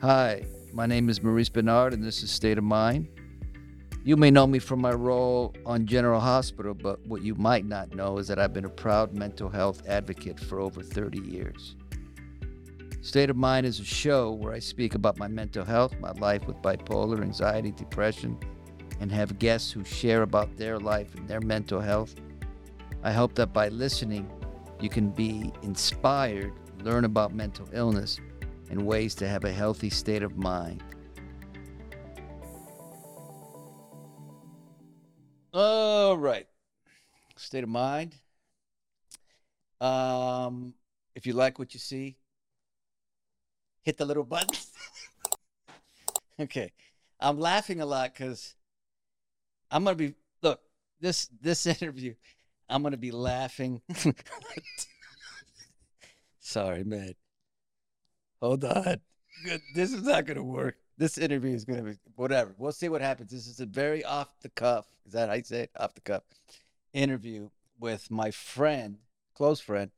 Hi, my name is Maurice Benard, and this is State of Mind. You may know me from my role on General Hospital, but what you might not know is that I've been a proud mental health advocate for over 30 years. State of Mind is a show where I speak about my mental health, my life with bipolar, anxiety, depression, and have guests who share about their life and their mental health. I hope that by listening, you can be inspired, learn about mental illness, and ways to have a healthy state of mind. All right. State of mind. Um, if you like what you see, hit the little button. okay. I'm laughing a lot because I'm gonna be look, this this interview, I'm gonna be laughing. Sorry, man. Hold on. Good. This is not gonna work. This interview is gonna be whatever. We'll see what happens. This is a very off the cuff. Is that how you say it? Off the cuff interview with my friend, close friend,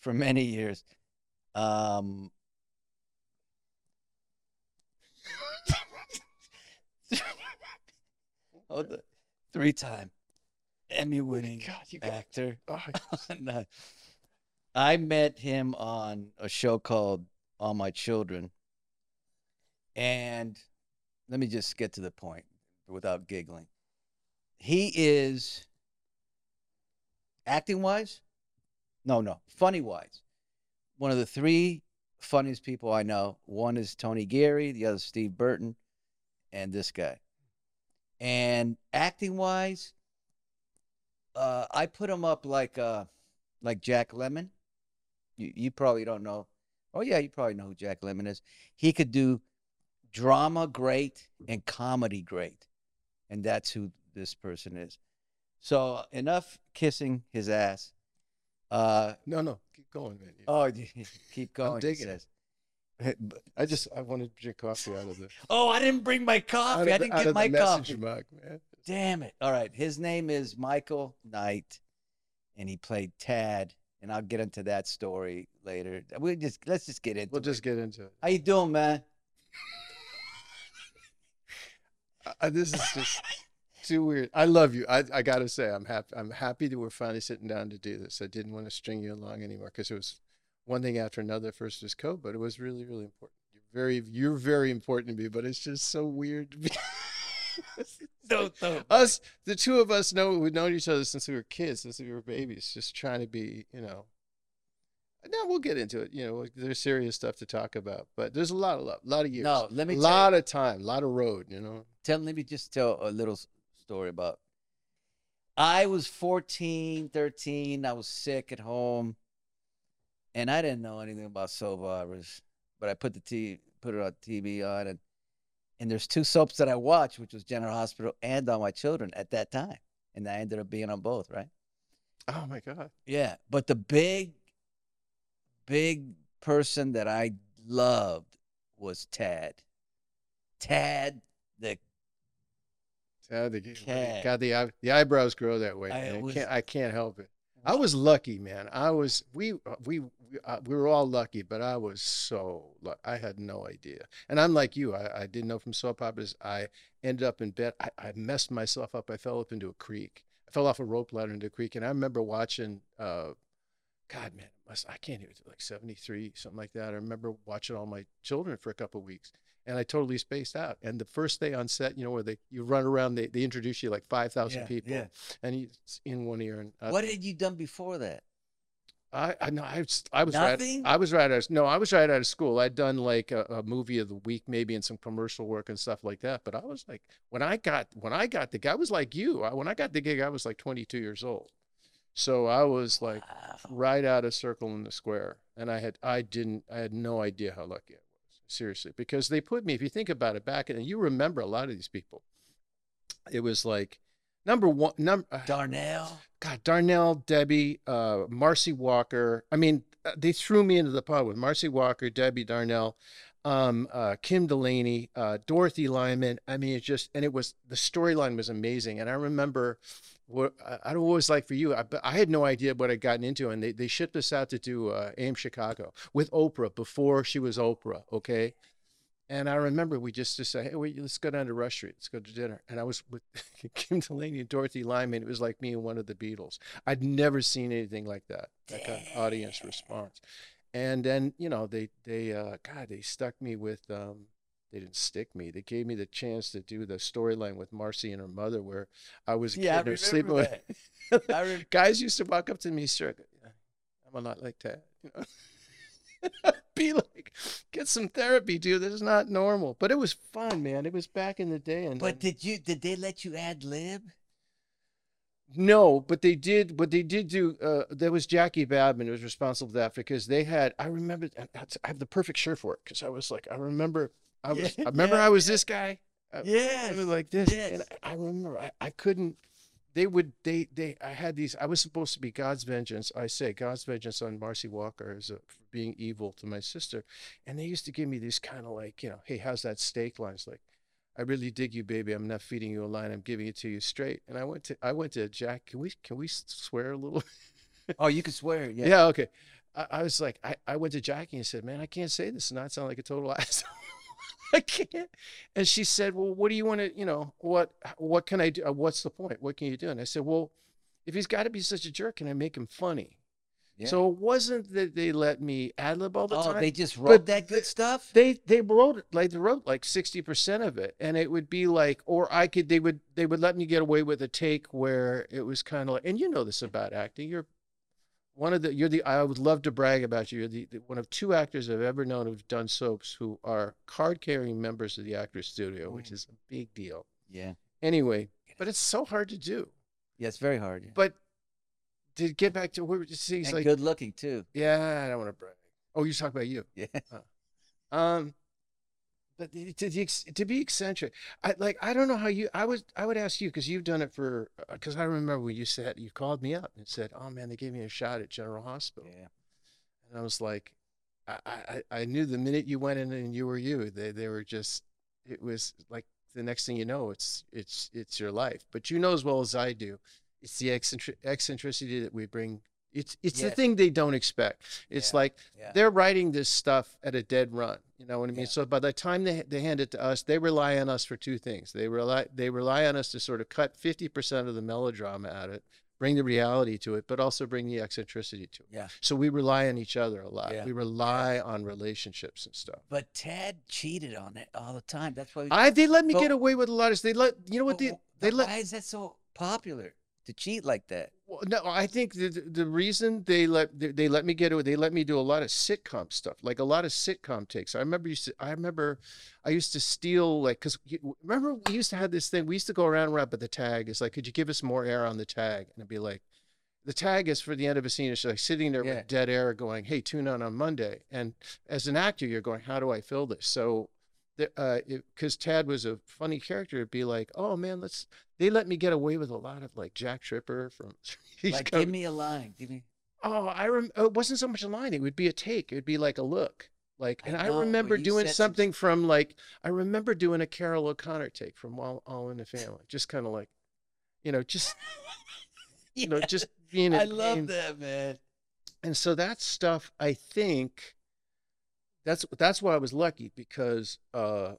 for many years. Um, oh, the three-time Emmy-winning God, you got- actor. Oh, I met him on a show called All My Children. And let me just get to the point without giggling. He is acting wise, no, no, funny wise, one of the three funniest people I know. One is Tony Geary, the other is Steve Burton, and this guy. And acting wise, uh, I put him up like uh, like Jack Lemmon. You you probably don't know. Oh yeah, you probably know who Jack Lemmon is. He could do drama great and comedy great, and that's who this person is. So enough kissing his ass. Uh no, no, keep going, man. oh, keep going. he digging it. I just I wanted to drink coffee out of the Oh, I didn't bring my coffee. of I didn't get my message coffee. mug, man. Damn it. All right. His name is Michael Knight, and he played Tad. And I'll get into that story later. We just let's just get into it. We'll it. just get into it. How you doing, man? I, this is just too weird. I love you. I, I gotta say, I'm happy. I'm happy that we're finally sitting down to do this. I didn't want to string you along anymore because it was one thing after another. First was code, but it was really, really important. You're very, you're very important to me. But it's just so weird to be. Don't, don't. us, the two of us, know we've known each other since we were kids, since we were babies. Just trying to be, you know. Now we'll get into it. You know, there's serious stuff to talk about, but there's a lot of love, a lot of years, No, let me a tell you- lot of time, a lot of road. You know. Tell, let me just tell a little story about. I was 14, 13. I was sick at home, and I didn't know anything about soap operas. But I put the t put it on TV on, and and there's two soaps that I watched, which was General Hospital and All My Children at that time, and I ended up being on both, right? Oh my God. Yeah, but the big, big person that I loved was Tad. Tad, the Yeah, the, Cat. God, the the eyebrows grow that way. I, was- can't I can't help it. I was lucky, man. I was we uh, we we, uh, were all lucky, but I was so lucky. I had no idea. And I'm like you. I, I didn't know from soap operas. I ended up in bed. I, I messed myself up. I fell up into a creek. I fell off a rope ladder into a creek, and I remember watching. Uh, God, man, I can't even like 73, something like that. I remember watching all my children for a couple weeks and I totally spaced out. And the first day on set, you know, where they you run around, they, they introduce you like 5,000 Yeah, people yeah. and he's in one ear. And I, What had you done before that? I, I know I was, I was right. Nothing? I was right out of, no, I was right out of school. I'd done like a, a movie of the week, maybe and some commercial work and stuff like that. But I was like, when I got, when I got the gig, I was like you. I, when I got the gig, I was like 22 years old. So I was like Wow. right out of circle in the square and i had i didn't i had no idea how lucky i was seriously because they put me if you think about it back and you remember a lot of these people it was like number one number Darnell. god darnell debbie uh marcy walker i mean uh, they threw me into the pot with marcy walker debbie darnell um, uh, Kim Delaney, uh, Dorothy Lyman. I mean, it just and it was the storyline was amazing. And I remember what I, don't know what it was like for you. I, I had no idea what I'd gotten into, and they, they shipped us out to do uh, AM Chicago with Oprah before she was Oprah. Okay, And I remember we just to say, hey, wait, let's go down to Rush Street. Let's go to dinner. And I was with Kim Delaney and Dorothy Lyman. It was like me and one of the Beatles. I'd never seen anything like that, that kind of audience response. And then, you know, they, they, uh, God, they stuck me with, um, they didn't stick me. They gave me the chance to do the storyline with Marcy and her mother, where I was a Yeah, kid, were sleeping remember with. I Guys used to walk up to me, sir. I'm a lot like that. You know? Be like, get some therapy, dude. This is not normal. But it was fun, man. It was back in the day. And But did you did they let you ad lib? no, but they did. But they did do. Uh, there was Jackie Babbin who was responsible for that because they had. I remember. I have the perfect shirt for it because I was like, I remember. I was. Yeah, I remember yeah, I was yeah. this guy. Uh, I was like this, yes. and I I remember I, I couldn't. They would they they I had these. I was supposed to be God's vengeance. I say God's vengeance on Marcy Walker as a, for being evil to my sister, and they used to give me these kind of like you know, hey, how's that steak lines like? I really dig you, baby. I'm not feeding you a line. I'm giving it to you straight. And I went to I went to Jack. Can we can we swear a little? Oh, you can swear. Yeah. Yeah, okay. I, I was like, I, I went to Jackie and said, Man, I can't say this and not sound like a total asshole. I can't. And she said, Well, what do you want to, you know, what what can I do? Uh, What's the point? What can you do? And I said, Well, if he's got to be such a jerk, can I make him funny? Yeah. So it wasn't that they let me ad lib all the oh, time. Oh, they just wrote that good stuff. they they wrote it like they wrote like 60% of it and it would be like or i could they would they would let me get away with a take where it was kind of like and you know this about acting you're one of the you're the i would love to brag about you you're the, the one of two actors i've ever known who've done soaps who are card carrying members of the actors studio which Mm. is a big deal Yeah. anyway but it's so hard to do Yeah, it's very hard. yeah. but to get back to where he's and like good looking too. yeah i don't want to brag oh you're talking about you Yeah. Um, but to the to be eccentric, I like I don't know how you. I was I would ask you because you've done it for uh, because I remember when you said you called me up and said, "Oh man, they gave me a shot at General Hospital," Yeah. and I was like, I I, I knew the minute you went in and you were you, they they were just it was like the next thing you know, it's it's it's your life. But you know as well as I do, it's the eccentric, eccentricity that we bring. It's it's the thing they don't expect. It's Yeah. like Yeah. they're writing this stuff at a dead run. You know what I mean? Yeah. So by the time they, they hand it to us, they rely on us for two things. They rely they rely on us to sort of cut fifty percent of the melodrama out of it, bring the reality to it, but also bring the eccentricity to it. Yeah. So we rely on each other a lot. Yeah. We rely on relationships and stuff. But Tad cheated on it all the time. That's why. we- I they let me But- get away with a lot of. They let you know what they they let. Why is that so popular to cheat like that? Well, no, I think the the reason they let they, let me get away, they let me do a lot of sitcom stuff, like a lot of sitcom takes. I remember used to, I remember I used to steal like because remember we used to have this thing. We used to go around and wrap at the tag. is like, could you give us more air on the tag? And it'd be like, the tag is for the end of a scene. It's like sitting there Yeah. with dead air, going, "Hey, tune in on Monday." And as an actor, you're going, "How do I fill this?" So. Because uh, Tad was a funny character, it'd be like, "Oh man, let's." They let me get away with a lot of like Jack Tripper from. Like, come- give me a line. Give me. Oh, I rem- oh, it wasn't so much a line. It would be a take. It would be like a look. Like, and I know, remember doing said some- something from like I remember doing a Carroll O'Connor take from All, All in the Family. Just kind of like, you know, just you know, just being. I love that man. And so that stuff, I think, that's that's why I was lucky because uh,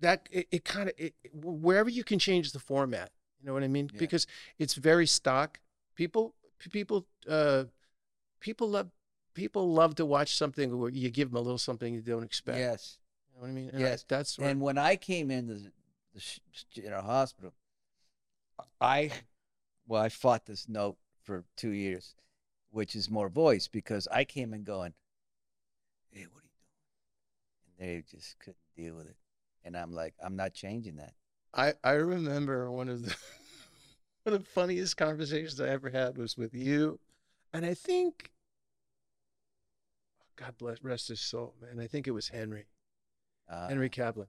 that it, it kind of wherever you can change the format, you know what I mean? Yeah. Because it's very stock. People people uh, people love people love to watch something where you give them a little something you don't expect. Yes. You know what I mean? And I- Yes. that's what, And when I came into the, the in our hospital, I, well, I fought this note for two years, which is more voice because I came in going, "Hey, what are you doing?" And they just couldn't deal with it, and I'm like, "I'm not changing that." I, I remember one of the one of the funniest conversations I ever had was with you, and I think God bless rest his soul, man. I think it was Henry Uh, Henry Kaplan,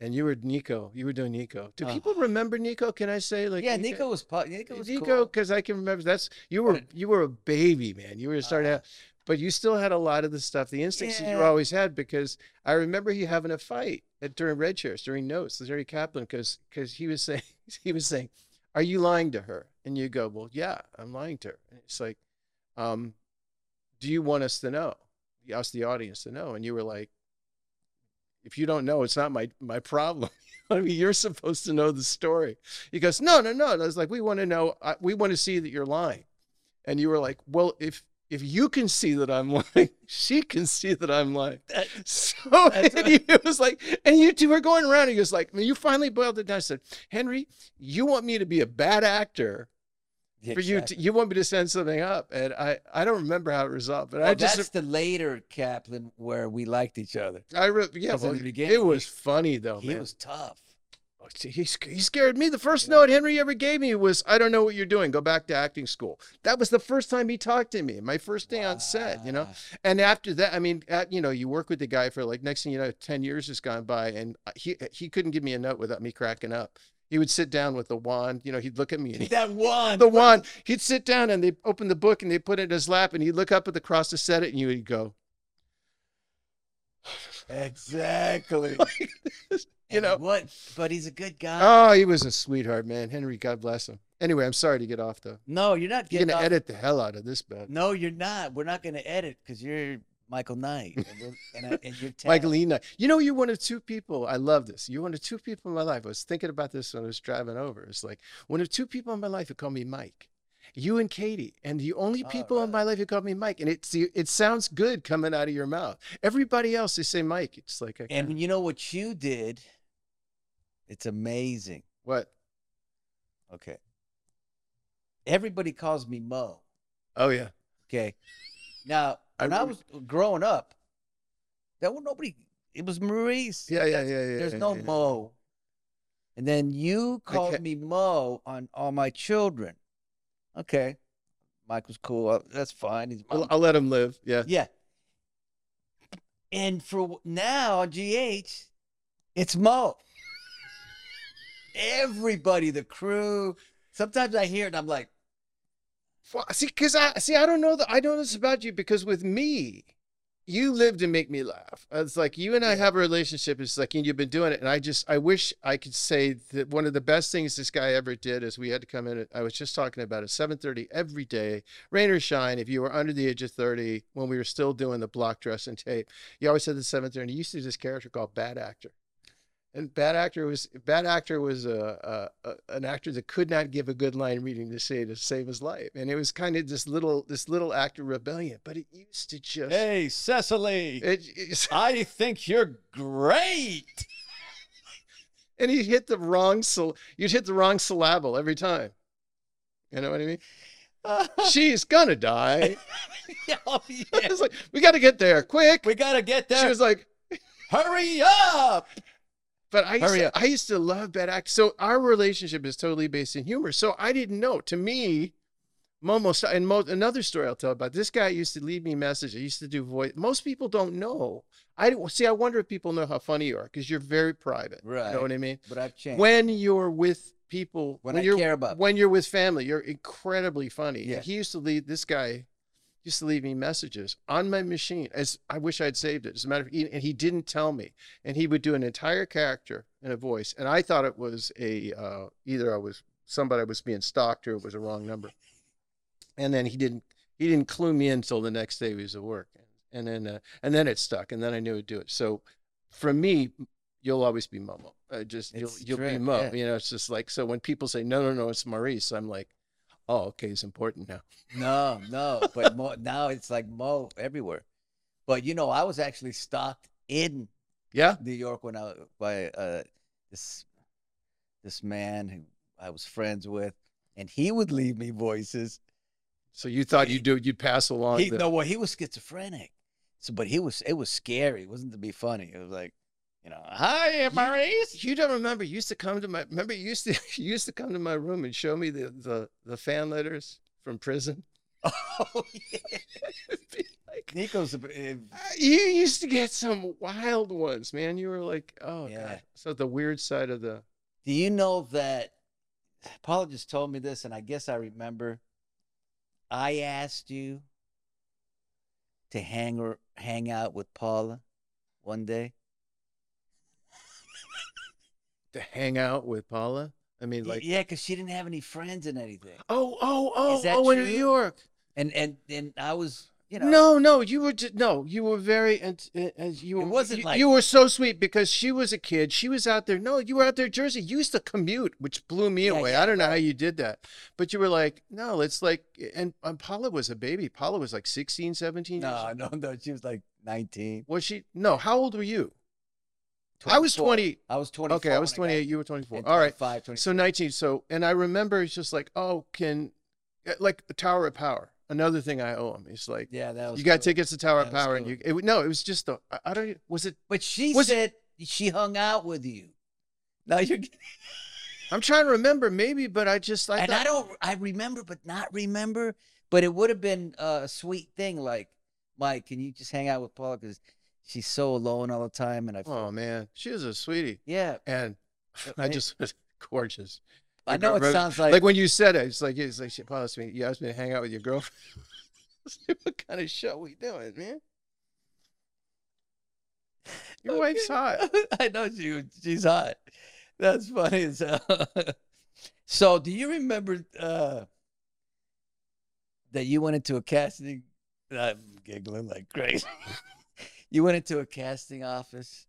and you were Nico. You were doing Nico. Do Oh. people remember Nico? Can I say like yeah, Nico was pu- Nico was Nico cool. because I can remember that's you were you were a baby man. You were starting Uh, out, but you still had a lot of the stuff, the instincts that you always had. Because I remember you having a fight at, during Red Chairs during Notes, with Jerry Kaplan, because because he was saying he was saying, "Are you lying to her?" And you go, "Well, yeah, I'm lying to her." And it's like, um, "Do you want us to know?" You asked the audience to know, and you were like, if you don't know, it's not my my problem. I mean, you're supposed to know the story. He goes, no, no, no. And I was like, we want to know. We want to see that you're lying. And you were like, well, if if you can see that I'm lying, she can see that I'm lying. That- So and he was like, and you two were going around. He goes like, when you finally boiled it down, I said, Henry, you want me to be a bad actor for you? To, you want me to send something up, and I I don't remember how it resolved, but I just that's the later Kaplan where we liked each other. I re- yeah, well, the beginning, it was funny though, he man. was tough. Oh, see, He, he scared me. The first note Henry ever gave me was, "I don't know what you're doing. Go back to acting school." That was the first time he talked to me. My first day on set, you know. And after that, I mean, at, you know, you work with the guy for like next thing you know, ten years has gone by, and uh, he he couldn't give me a note without me cracking up. He would sit down with the wand. You know, he'd look at me and he, That wand, the wand. He'd sit down and they open the book and they put it in his lap, and he'd look up at the cross to set it, and you would go, Exactly. you And know. what? But he's a good guy. Oh, he was a sweetheart, man. Henry, God bless him. Anyway, I'm sorry to get off though. no, you're not You're gonna off- edit the hell out of this, bud. No, you're not. We're not going to edit because you're Michael Knight, and, and, I- and you're Michael talented. Ena. You know, you're one of two people. I love this. You're one of two people in my life. I was thinking about this when I was driving over. It's like one of two people in my life who call me Mike. You and Katie, and the only people in my life who call me Mike, and it's it sounds good coming out of your mouth. Everybody else, they say Mike. It's like I And you know what you did? It's amazing. what? Okay. Everybody calls me Mo. Oh yeah, Okay. Now, I when I, re- was growing up, there was nobody. It was Maurice. yeah, yeah, yeah, yeah. There's yeah, no yeah. Mo. And then you called me Mo on all my children. Okay. Mike was cool. Uh, That's fine. He's I'll. I'll let him live. Yeah. Yeah. And for now GH, it's Mo. Everybody, the crew. Sometimes I hear it and I'm like, Well, see, because I see, I don't know that I know this about you because with me, you live to make me laugh. Uh, it's like you and I have a relationship. It's like and you've been doing it, and I just I wish I could say that one of the best things this guy ever did is we had to come in. I was just talking about it, seven thirty every day, rain or shine. If you were under the age of thirty, when we were still doing the block dress and tape, you always said the seven thirty. You used to do this character called Bad Actor. And bad actor was bad actor was a, a, a an actor that could not give a good line reading to say to save his life, and it was kind of this little this little actor rebellion. But it used to just Hey, Cecily, it, I think you're great. and he hit the wrong you'd hit the wrong syllable every time. You know what I mean? She's gonna die. oh, yeah. it's like we got to get there quick. We gotta get there. She was like, Hurry up! But I used, to. I used to love bad acting. So our relationship is totally based in humor. So I didn't know. To me, Momo and Mo, another story I'll tell about. This guy used to leave me messages. I used to do voice. Most people don't know. I see. I wonder if people know how funny you are because you're very private. Right. You know what I mean? but I've changed. When you're with people, When I you're care about when you're with family, you're incredibly funny. Yeah. He used to leave. This guy used to leave me messages on my machine. As I wish I'd saved it. As a matter of, and he didn't tell me. And he would do an entire character in a voice, and I thought it was a uh, either I was somebody was being stalked or it was a wrong number. And then he didn't he didn't clue me in until the next day he was at work, and then uh, and then it stuck, and then I knew he'd do it. So for me, you'll always be Momo. Uh, just you'll you'll be Mo. yeah. You know, it's just like so when people say no no no it's Maurice, I'm like, oh okay, it's important now. No, no. But Mo, now it's like Mo everywhere. But you know, I was actually stalked in Yeah. New York when I by uh, this this man who I was friends with, and he would leave me voices. So you thought you'd do you'd pass along. He the, no, well, he was schizophrenic. So, but he was it was scary. It wasn't to be funny. It was like, you know, hi, Maurice. You don't remember? You used to come to my. Remember, you used to you used to come to my room and show me the the, the fan letters from prison. Oh yeah. Like, Nico's. a- uh, you used to get some wild ones, man. You were like, oh Yeah. god. So the weird side of the. Do you know that Paula just told me this, and I guess I remember. I asked you to hang or hang out with Paula one day. To hang out with Paula. I mean, like, yeah, because she didn't have any friends and anything. oh, oh, oh, oh, in? New York. And and and I was you know. No, no, you were just, no, you were very and as you It were- wasn't you, like- you were so sweet because she was a kid. She was out there. No, you were out there, Jersey. You used to commute, which blew me Yeah, away. yeah, I don't know how you did that, but you were like, no, it's like, and, and Paula was a baby. Paula was like 16, 17 years. No, no, no. She was like 19. Was she? No. How old were you? I was 20. I was 20. Okay, I was when got- 28. You were 24. All right. 25, 26. So 19. So, and I remember it's just like, oh, can, eh, like the Tower of Power. Another thing I owe him. It's like, yeah, that was you got cool. tickets to Tower of Power, and you. It, no, it was just the. I, I don't. Was it? But she Was it- said she hung out with you. Now you're I'm trying to remember, maybe, but I just. I and thought, I don't I remember but not remember. But it would have been a sweet thing like, Mike, can you just hang out with Paula because she's so alone all the time and I feel, Oh man, she was a sweetie, yeah. and I just was gorgeous. I know it sounds Like, like, when you said it, it's like it's like she Paula asked me. You asked me to hang out with your girlfriend. what kind of show we doing, man? Your wife's hot. I know she she's hot. That's funny as hell. so do you remember uh that you went into a casting I'm giggling like crazy. You went into a casting office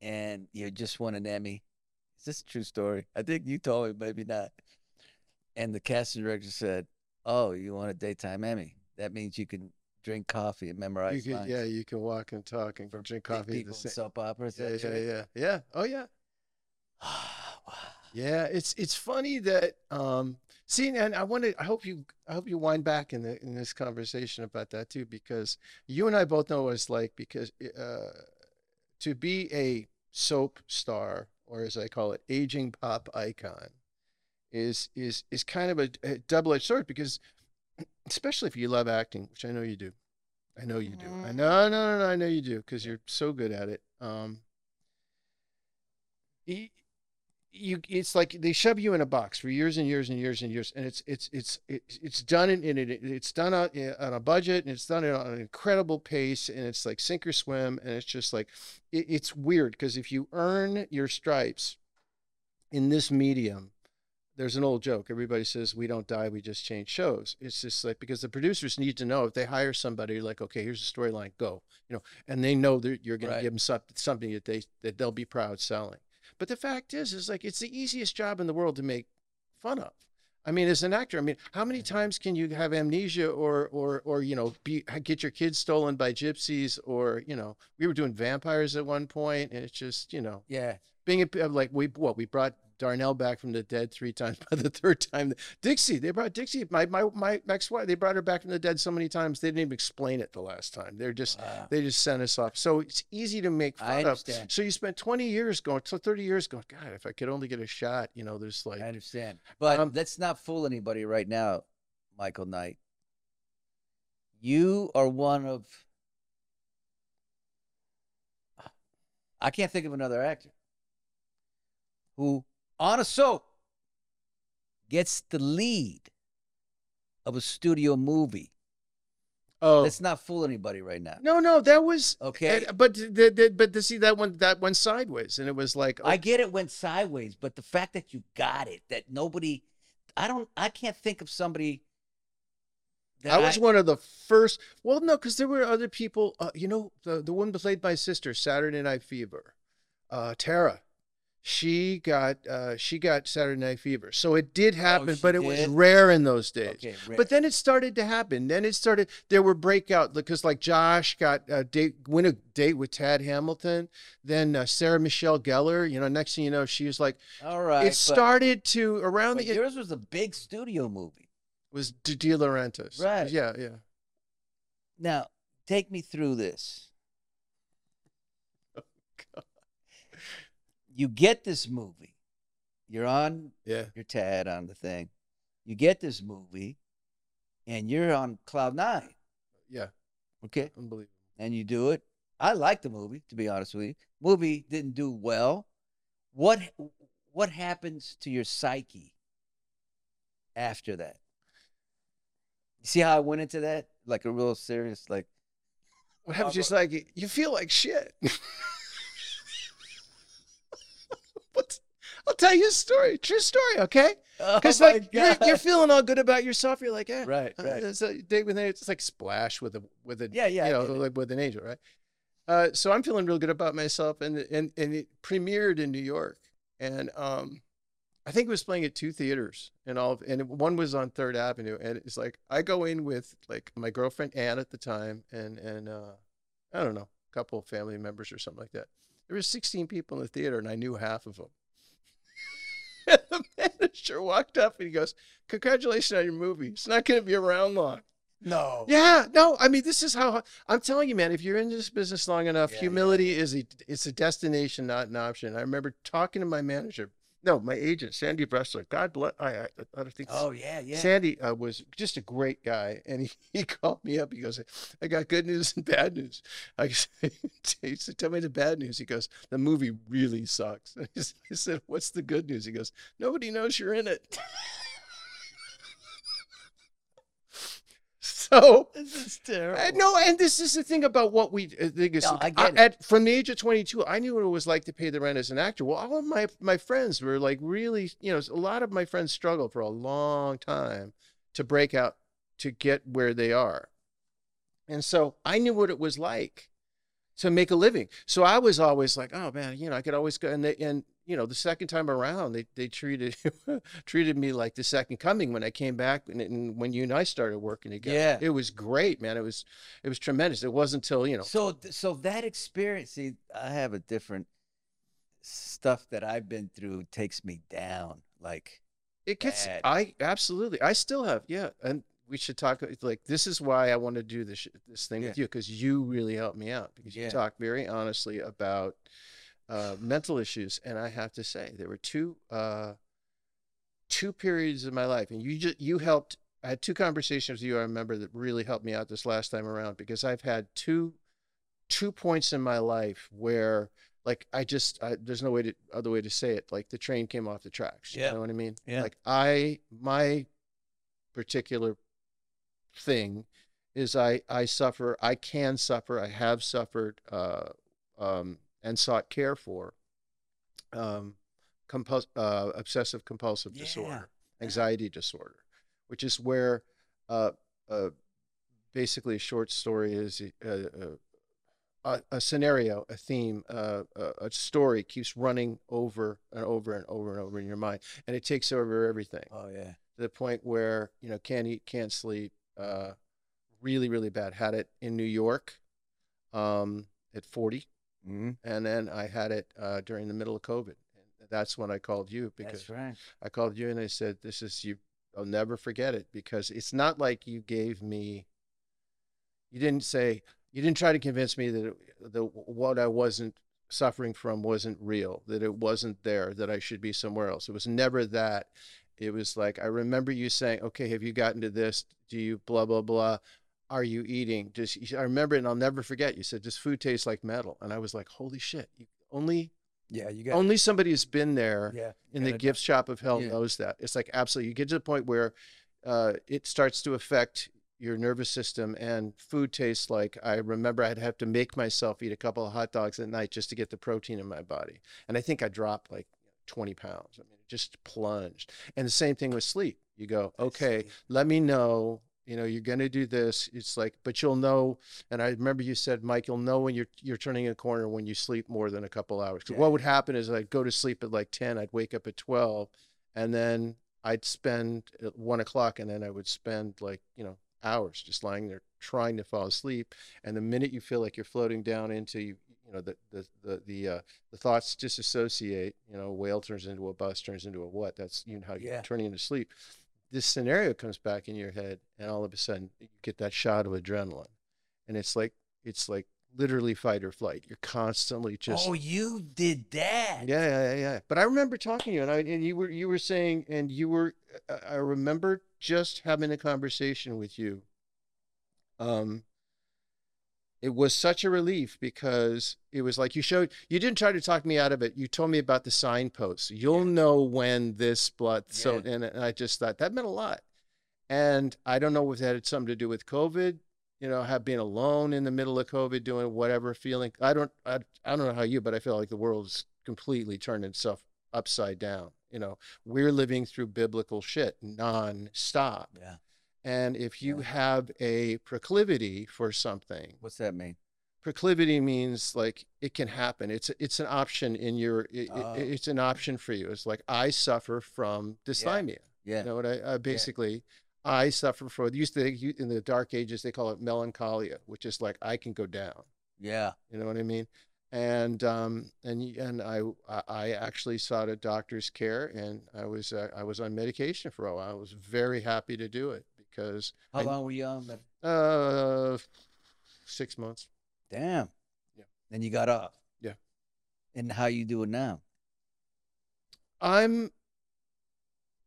and you just won an Emmy. Is this a true story? I think you told me, maybe not. And the casting director said, Oh, you want a daytime Emmy? That means you can drink coffee and memorize You can, lines. yeah, you can walk and talk and drink coffee people the same. soap operas. Yeah, yeah, yeah, yeah. Oh yeah. wow. Yeah, it's it's funny that um see and I want to I hope you I hope you wind back in the in this conversation about that too because you and I both know what it's like because uh to be a soap star or as I call it aging pop icon is is is kind of a, a double-edged sword because especially if you love acting, which I know you do. I know you do. I Mhm. know, no, no, no, I know you do because you're so good at it. Um, you, it's like they shove you in a box for years and years and years and years, and it's it's it's it's it's done in, in it. It's done on, on a budget, and it's done at an incredible pace, and it's like sink or swim, and it's just like it, it's weird because if you earn your stripes in this medium, there's an old joke. Everybody says we don't die, we just change shows. It's just like because the producers need to know if they hire somebody, like okay, here's the storyline, go, you know, and they know that you're going Right. to give them something, something that they that they'll be proud selling. But the fact is, is like it's the easiest job in the world to make fun of. I mean, as an actor, I mean, how many times can you have amnesia or or or you know be get your kids stolen by gypsies or you know we were doing vampires at one point and it's just you know Yeah. being a, like we what we brought Darnell back from the dead three times. By the third time, Dixie they brought Dixie my my my ex wife they brought her back from the dead so many times they didn't even explain it the last time. They're just Wow. they just sent us off. So it's easy to make fun of. So you spent 20 years going, so 30 years going, God, if I could only get a shot, you know, there's like, I understand. But Um, let's not fool anybody right now, Michael Knight. You are one of I can't think of another actor who on a soap gets the lead of a studio movie. oh, Let's not fool anybody right now. no, no, that was, Okay? but, the, the, but to see that one, that went sideways and it was like, oh, I get it went sideways, but the fact that you got it, that nobody I don't I can't think of somebody that I was one of the first. Well, no, because there were other people. Uh, you know, the the one played my sister, Saturday Night Fever, uh, Tara. She got uh, she got Saturday Night Fever, so it did happen, Oh, but it was rare in those days. Okay. But then it started to happen. Then it started. There were breakout because like Josh got a date, win a date with Tad Hamilton. Then uh, Sarah Michelle Gellar. You know, next thing you know, she was like. All right. it but- started to around the. Yours was a big studio movie. was De, De Laurentiis. Right. Yeah, yeah. Now, take me through this. You get this movie. You're on Yeah. your Tad on the thing. You get this movie, and you're on cloud nine. Yeah. Okay, Unbelievable. and you do it. I like the movie, to be honest with you. Movie didn't do well. What what happens to your psyche after that? You see how I went into that like a real serious like What happens? Just like you feel like shit. What? I'll tell you a story. True story. Okay. Oh Because my like you're, you're feeling all good about yourself, you're like, eh, Right, uh, right. It's a date with an it's like splash with a with a Yeah, yeah, you know like with an angel, right? Uh, so I'm feeling real good about myself, and and and it premiered in New York, and um, I think it was playing at two theaters, and all, of, and one was on Third Avenue, and it's like I go in with like my girlfriend Ann at the time, and and uh, I don't know, a couple of family members or something like that. There were 16 people in the theater, and I knew half of them. and the manager walked up and he goes, "Congratulations on your movie. It's not going to be around long." No. Yeah, no, I mean this is how I'm telling you, man. If you're in this business long enough, Yeah, yeah, humility is a it's a destination, not an option. I remember talking to my manager, no, my agent, Sandy Bressler. God bless. I I, I don't think Oh yeah, yeah. Sandy uh, was just a great guy, and he, he called me up. He goes, "I got good news and bad news." I said, he said, "Tell me the bad news." He goes, "The movie really sucks." I said, "What's the good news?" He goes, "Nobody knows you're in it." so This is terrible. no, and this is the thing about what we uh, think is No, I get it. at from the age of 22, I knew what it was like to pay the rent as an actor. Well, all of my my friends were like really, you know, a lot of my friends struggled for a long time to break out to get where they are. And so I knew what it was like to make a living. So I was always like, oh man, you know, I could always go and they and you know, the second time around, they they treated treated me like the second coming when I came back and, and when you and I started working together. Yeah. It was great, man. It was it was tremendous. It wasn't until, you know, So so that experience, see, I have a different stuff that I've been through takes me down. Like it gets bad. I absolutely. I still have, yeah. And we should talk uh, like this is why I want to do this this thing with you because you really helped me out because you Yeah. talk very honestly about uh, mental issues and I have to say there were two uh, two periods of my life and you just you helped I had two conversations with you I remember that really helped me out this last time around because I've had two two points in my life where like I just I, there's no way to other way to say it like the train came off the tracks Yeah. you know what I mean Yeah. like I my particular thing is I I suffer I can suffer I have suffered uh, um, and sought care for um, uh, obsessive compulsive Yeah. disorder anxiety disorder which is where uh, uh, basically a short story is uh, uh, a, a scenario, a theme, uh, a, a story keeps running over and over and over and over in your mind, and it takes over everything oh yeah. to the point where you know can't eat, can't sleep, uh, really, really bad. Had it in New York, um, at 40, hmm and then I had it uh, during the middle of COVID. And that's when I called you because That's right. I called you and I said, "This is you. I'll never forget it because it's not like you gave me. You didn't say you didn't try to convince me that it, the what I wasn't suffering from wasn't real, that it wasn't there, that I should be somewhere else. It was never that. It was like I remember you saying, "Okay, have you gotten to this? Do you blah blah blah? Are you eating?" Just I remember it, and I'll never forget. You said, "Does food taste like metal?" And I was like, "Holy shit! You, only Yeah, you got. only somebody who's been there." yeah. in the gift shop of hell yeah. knows that. It's like absolutely, you get to the point where uh, it starts to affect your nervous system, and food tastes like. I remember I'd have to make myself eat a couple of hot dogs at night just to get the protein in my body, and I think I dropped like twenty pounds. I mean, it just plunged. And the same thing with sleep. You go, okay, let me know. You know, you're gonna do this. It's like, but you'll know. And I remember you said, Mike, you'll know when you're you're turning a corner when you sleep more than a couple hours. Yeah. what would happen is I'd go to sleep at like ten, I'd wake up at twelve, and then I'd spend at one o'clock, and then I would spend like you know hours just lying there trying to fall asleep. And the minute you feel like you're floating down into you, you know the the the the, uh, the thoughts disassociate. You know, a whale turns into a bus, turns into a what? That's you know how you're turning into sleep. This scenario comes back in your head, and all of a sudden you get that shot of adrenaline, and it's like it's like literally fight or flight. You're constantly just oh, you did that. yeah, yeah, yeah, yeah. But I remember talking to you, and I and you were you were saying, and you were. I I remember just having a conversation with you. Um. It was such a relief because it was like you showed. You didn't try to talk me out of it. You told me about the signposts. You'll know when this blood. So, Yeah. and, and I just thought that meant a lot. And I don't know if that had something to do with COVID. You know, have been alone in the middle of COVID, doing whatever, feeling. I don't. I, I don't know how you, but I feel like the world's completely turned itself upside down. You know, we're living through biblical shit nonstop. Yeah. And if you Yeah. have a proclivity for something, What's that mean? proclivity means like it can happen. It's it's an option in your. It, it- Oh. it's an option for you. It's like I suffer from dysthymia. Yeah. You know what I, I basically. I suffer from. they Used to in the dark ages they call it melancholia, which is like I can go down. Yeah. You know what I mean? And um and and I I- I actually sought a doctor's care and I was uh, I was on medication for a while. I was very happy to do it because How I- long were you on? that? uh six months. Damn. Yeah. Then you got off. Yeah. And how you doing now? I'm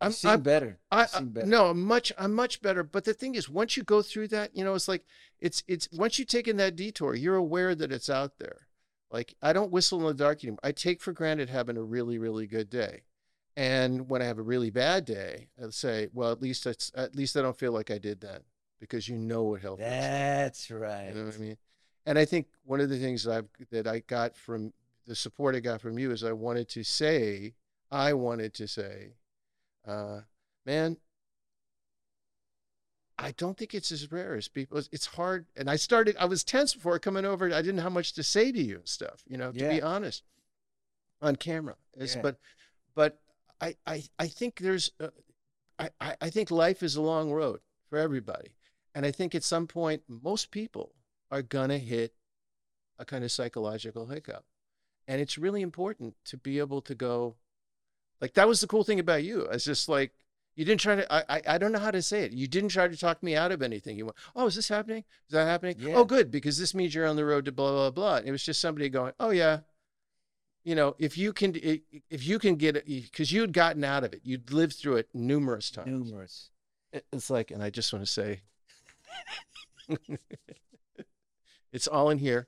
I'm, seem I'm better. I, better. no, I'm much I'm much better. But the thing is, once you go through that, you know, it's like it's it's once you take in that detour, you're aware that it's out there. Like I don't whistle in the dark anymore. I take for granted having a really really good day, and when I have a really bad day, I'll say, well, at least it's at least I don't feel like I did that because you know what is. That's right. You know what I mean? And I think one of the things that I've that I got from the support I got from you is I wanted to say, I wanted to say, uh, man, I don't think it's as rare as people. It's, hard, and I started. I was tense before coming over. I didn't have much to say to you and stuff. You know, to be honest, on camera. Yeah. But, but I, I, I think there's, uh, I, I, think life is a long road for everybody, and I think at some point most people are gonna hit a kind of psychological hiccup, and it's really important to be able to go. Like that was the cool thing about you. It's just like you didn't try to. I, I I don't know how to say it. You didn't try to talk me out of anything. You went, "Oh, is this happening? Is that happening? Yeah. Oh, good, because this means you're on the road to blah blah blah." It was just somebody going, "Oh yeah." You know, if you can, if you can get it, because you'd gotten out of it, you'd lived through it numerous times. Numerous. It's like, and I just want to say, it's all in here,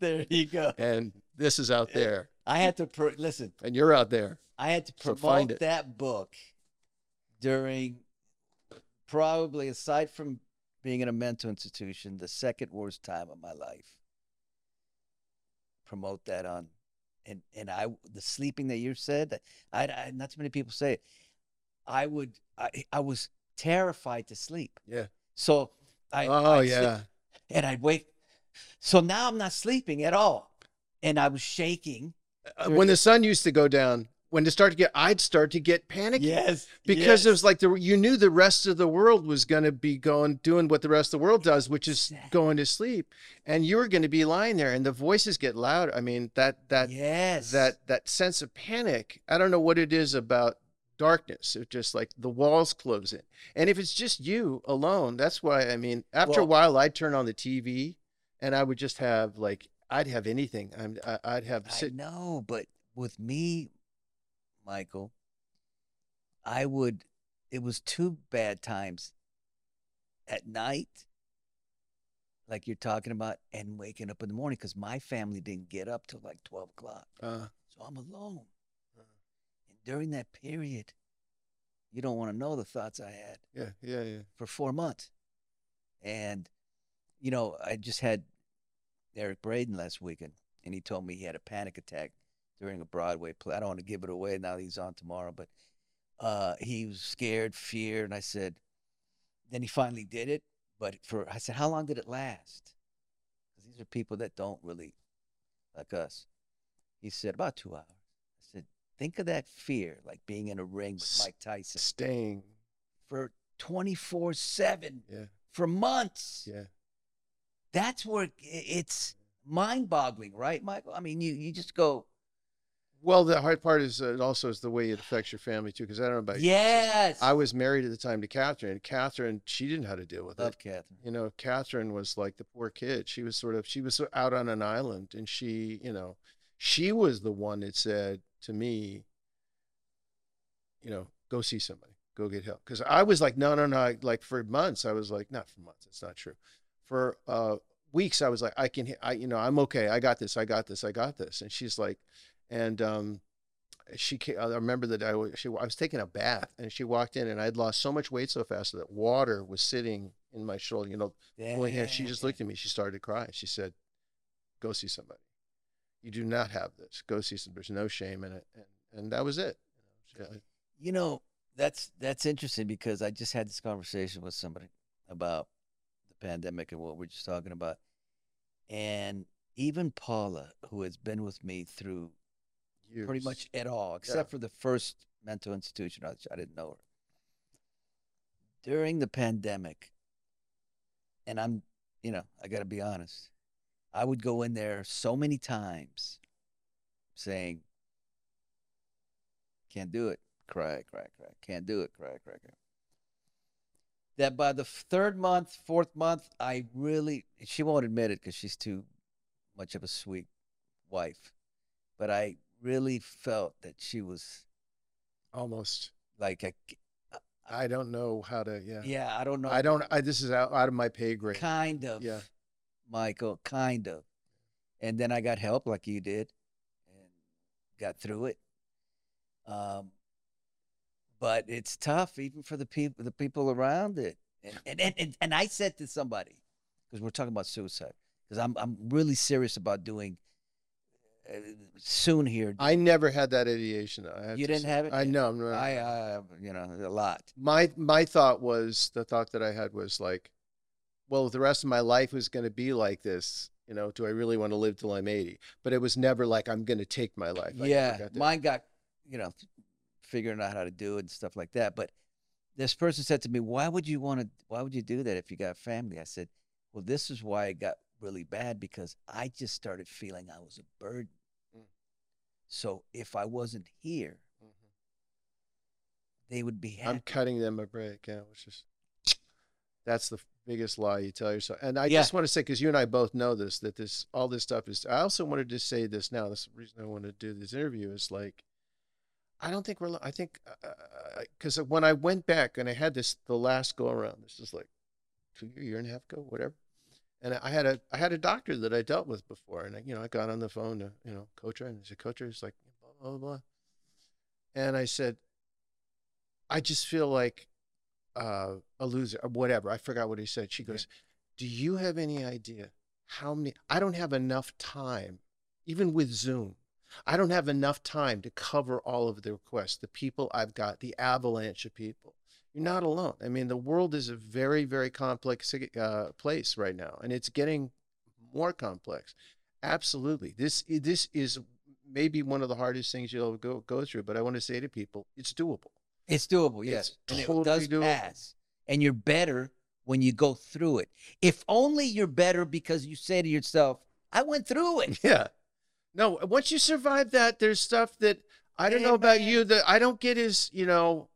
There you go. and this is out there, I had to pr- listen. and you're out there. I had to So promote find it. that book during probably, aside from being in a mental institution, the second worst time of my life. Promote that on, and and I the sleeping that you said I, I not too many people say it. I would I I was terrified to sleep. Yeah. So I oh I'd sleep- yeah. and I'd wake. So now I'm not sleeping at all, and I was shaking. Uh, when the sun used to go down, when to start to get, I'd start to get panicky. Yes, Because it was like the you knew the rest of the world was going to be going doing what the rest of the world does, which is going to sleep, and you were going to be lying there, and the voices get louder. I mean that that yes that that sense of panic. I don't know what it is about darkness. It's just like the walls close in, and if it's just you alone, that's why. I mean, after a while, I'd turn on the TV, and I would just have like I'd have anything. I'm, I- I'd have I sit. know, but with me, Michael, I would. It was two bad times at night, like you're talking about, and waking up in the morning because my family didn't get up till like twelve o'clock, Uh, so I'm alone. And during that period, you don't want to know the thoughts I had. yeah, yeah, yeah. for four months. And, you know, I just had Eric Braeden last weekend, and he told me he had a panic attack during a Broadway play. I don't want to give it away now he's on tomorrow, but uh, he was scared, fear, and I said, then he finally did it. But for I said, how long did it last? Because these are people that don't really like us. He said about two hours. I said, think of that fear, like being in a ring with Mike Tyson Staying. for 24 7 Yeah, for months. yeah. That's where it's mind boggling, right, Michael? I mean, you, you just go, Well, the hard part is uh, also is the way it affects your family too. Because I don't know about you. yes. I was married at the time to Catherine, and Catherine, she didn't know how to deal with it. love Catherine. you know, Catherine was like the poor kid. She was sort of she was out on an island, and she, you know, she was the one that said to me, you know, go see somebody, go get help. Because I was like, no, no, no. Like for months, I was like, not for months. It's not true. For uh, weeks, I was like, I can, I, you know, I'm okay. I got this. I got this. I got this. And she's like, and um, she came, I remember that I was she I was taking a bath and she walked in and I'd lost so much weight so fast that water was sitting in my shoulder. You know, pulling hair. She just looked at me. She started to cry. She said, "Go see somebody. You do not have this. Go see some. There's no shame in it." And and that was it. You know, she- You know, that's that's interesting because I just had this conversation with somebody about the pandemic and what we're just talking about. And even Paula, who has been with me through pretty much at all, except for the first mental institution, I, I didn't know her. During the pandemic, and I'm, you know, I got to be honest, I would go in there so many times saying, can't do it, cry, cry, cry, can't do it, cry, cry, cry. That by the third month, fourth month, I really, she won't admit it because she's too much of a sweet wife, but I really felt that she was almost. like a, I don't know how to. Yeah. yeah, I don't know, I don't. I this is out, out of my pay grade. kind of, Yeah. Michael, kind of. And then I got help like you did and got through it. Um, but it's tough even for the people the people around it. And and and, and, and I said to somebody, because we're talking about suicide, because I'm I'm really serious about doing uh, soon here. I never had that ideation. You didn't say. have it? I know. I'm not- I uh, you know a lot. my my thought was the thought that I had was like, well, the rest of my life was going to be like this, you know, do I really want to live till I'm 80? But it was never like I'm going to take my life. I yeah, got mine got you know figuring out how to do it and stuff like that. But this person said to me, "Why would you want to? Why would you do that if you got family?" I said, "Well, this is why it got really bad because I just started feeling I was a burden. So if I wasn't here, Mhm. they would be happy. I'm cutting them a break. Yeah, which is that's the biggest lie you tell yourself. And I Yeah. just want to say, because you and I both know this, that this all this stuff is. I also wanted to say this now. This the reason I wanted to do this interview is like, I don't think we're. I think uh, uh, uh, because when I went back and I had this the last go around, this is like two year, year and a half ago, whatever. And I had a I had a doctor that I dealt with before, and I, you know I got on the phone to you know coach her, and I said, coach her, it's like blah blah blah, and I said, I just feel like uh, a loser or whatever. I forgot what he said. She Yeah. goes, Do you have any idea how many? I don't have enough time, even with Zoom. I don't have enough time to cover all of the requests, the people I've got, the avalanche of people. You're not alone. I mean, the world is a very, very complex uh, place right now, and it's getting more complex. Absolutely. This this is maybe one of the hardest things you'll go go through, but I want to say to people, it's doable. It's doable, yes, It's and it does doable. pass. And you're better when you go through it. If only you're better because you say to yourself, "I went through it." Yeah. No, once you survive that, there's stuff that I don't Yeah, know about man. you that I don't get as, you know,